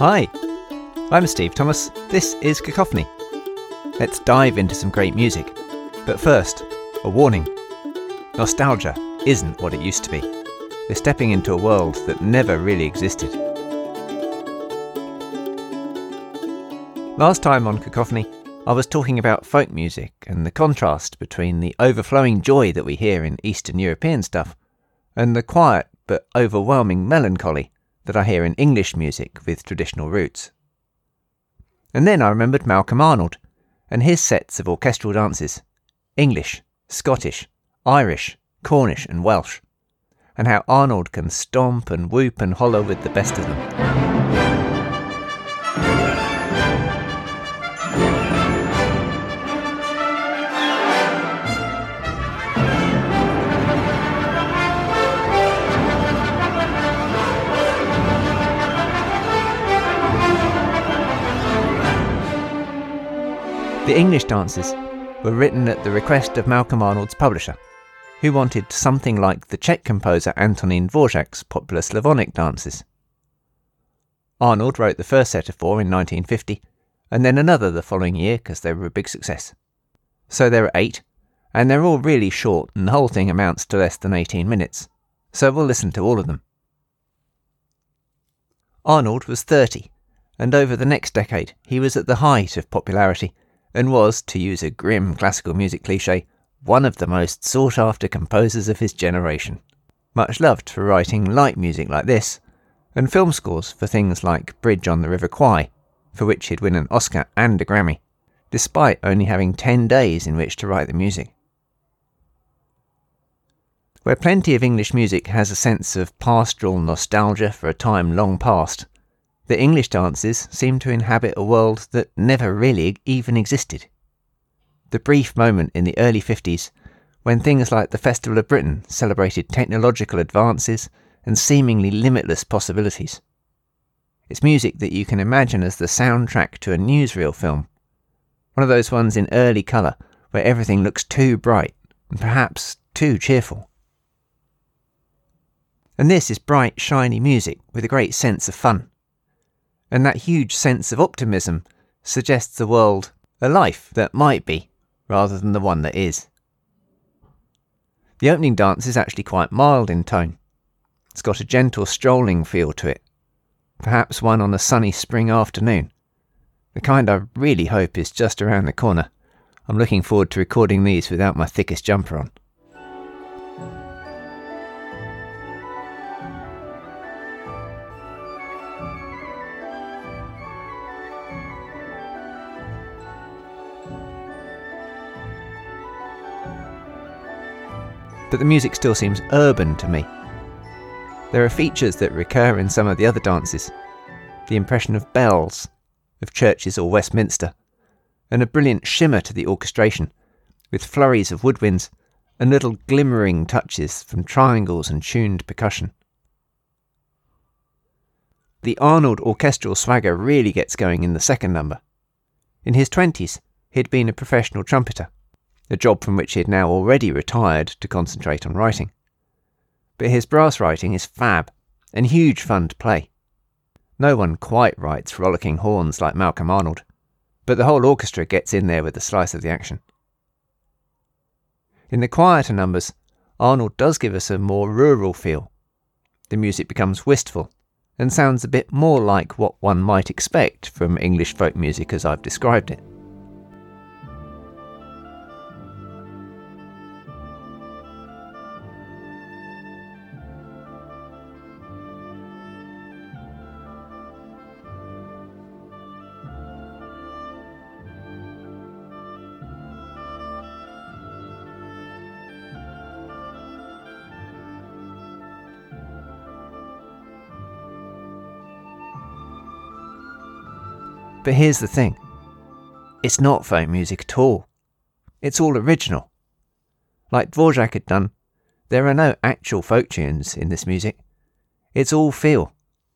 Hi, I'm Steve Thomas. This is Cacophony. Let's dive into some great music. But first, a warning nostalgia isn't what it used to be. We're stepping into a world that never really existed. Last time on Cacophony, I was talking about folk music and the contrast between the overflowing joy that we hear in Eastern European stuff and the quiet but overwhelming melancholy that I hear in English music with traditional roots. And then I remembered Malcolm Arnold and his sets of orchestral dances English, Scottish, Irish, Cornish, and Welsh, and how Arnold can stomp and whoop and holler with the best of them. The English dances were written at the request of Malcolm Arnold's publisher, who wanted something like the Czech composer Antonín Dvořák's popular Slavonic dances. Arnold wrote the first set of four in 1950, and then another the following year because they were a big success. So there are eight, and they're all really short, and the whole thing amounts to less than 18 minutes. So we'll listen to all of them. Arnold was 30, and over the next decade he was at the height of popularity and was, to use a grim classical music cliche, one of the most sought after composers of his generation. Much loved for writing light music like this, and film scores for things like Bridge on the River Kwai, for which he'd win an Oscar and a Grammy, despite only having 10 days in which to write the music. Where plenty of English music has a sense of pastoral nostalgia for a time long past, the English dances seem to inhabit a world that never really even existed. The brief moment in the early 50s when things like the Festival of Britain celebrated technological advances and seemingly limitless possibilities. It's music that you can imagine as the soundtrack to a newsreel film. One of those ones in early colour where everything looks too bright and perhaps too cheerful. And this is bright, shiny music with a great sense of fun and that huge sense of optimism suggests a world a life that might be rather than the one that is. The opening dance is actually quite mild in tone. It's got a gentle strolling feel to it, perhaps one on a sunny spring afternoon. The kind I really hope is just around the corner. I'm looking forward to recording these without my thickest jumper on. But the music still seems urban to me. There are features that recur in some of the other dances the impression of bells, of churches or Westminster, and a brilliant shimmer to the orchestration, with flurries of woodwinds and little glimmering touches from triangles and tuned percussion. The Arnold orchestral swagger really gets going in the second number. In his twenties, he'd been a professional trumpeter a job from which he had now already retired to concentrate on writing. But his brass writing is fab and huge fun to play. No one quite writes rollicking horns like Malcolm Arnold, but the whole orchestra gets in there with a slice of the action. In the quieter numbers, Arnold does give us a more rural feel. The music becomes wistful and sounds a bit more like what one might expect from English folk music as I've described it. But here's the thing it's not folk music at all. It's all original. Like Dvorak had done, there are no actual folk tunes in this music. It's all feel,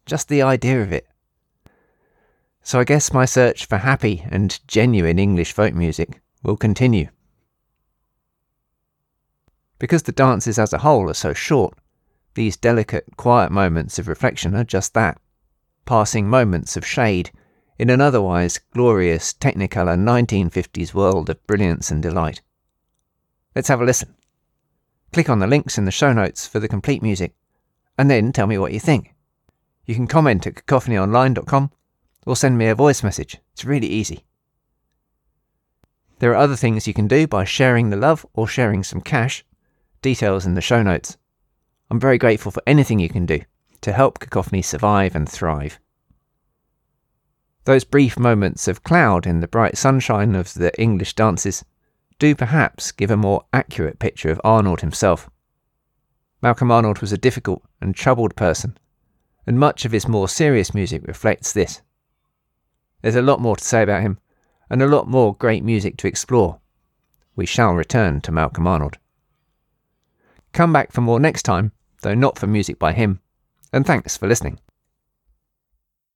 just the idea of it. So I guess my search for happy and genuine English folk music will continue. Because the dances as a whole are so short, these delicate, quiet moments of reflection are just that passing moments of shade in an otherwise glorious Technicolor 1950s world of brilliance and delight. Let's have a listen. Click on the links in the show notes for the complete music, and then tell me what you think. You can comment at cacophonyonline.com or send me a voice message. It's really easy. There are other things you can do by sharing the love or sharing some cash. Details in the show notes. I'm very grateful for anything you can do to help Cacophony survive and thrive. Those brief moments of cloud in the bright sunshine of the English dances do perhaps give a more accurate picture of Arnold himself. Malcolm Arnold was a difficult and troubled person, and much of his more serious music reflects this. There's a lot more to say about him, and a lot more great music to explore. We shall return to Malcolm Arnold. Come back for more next time, though not for music by him, and thanks for listening.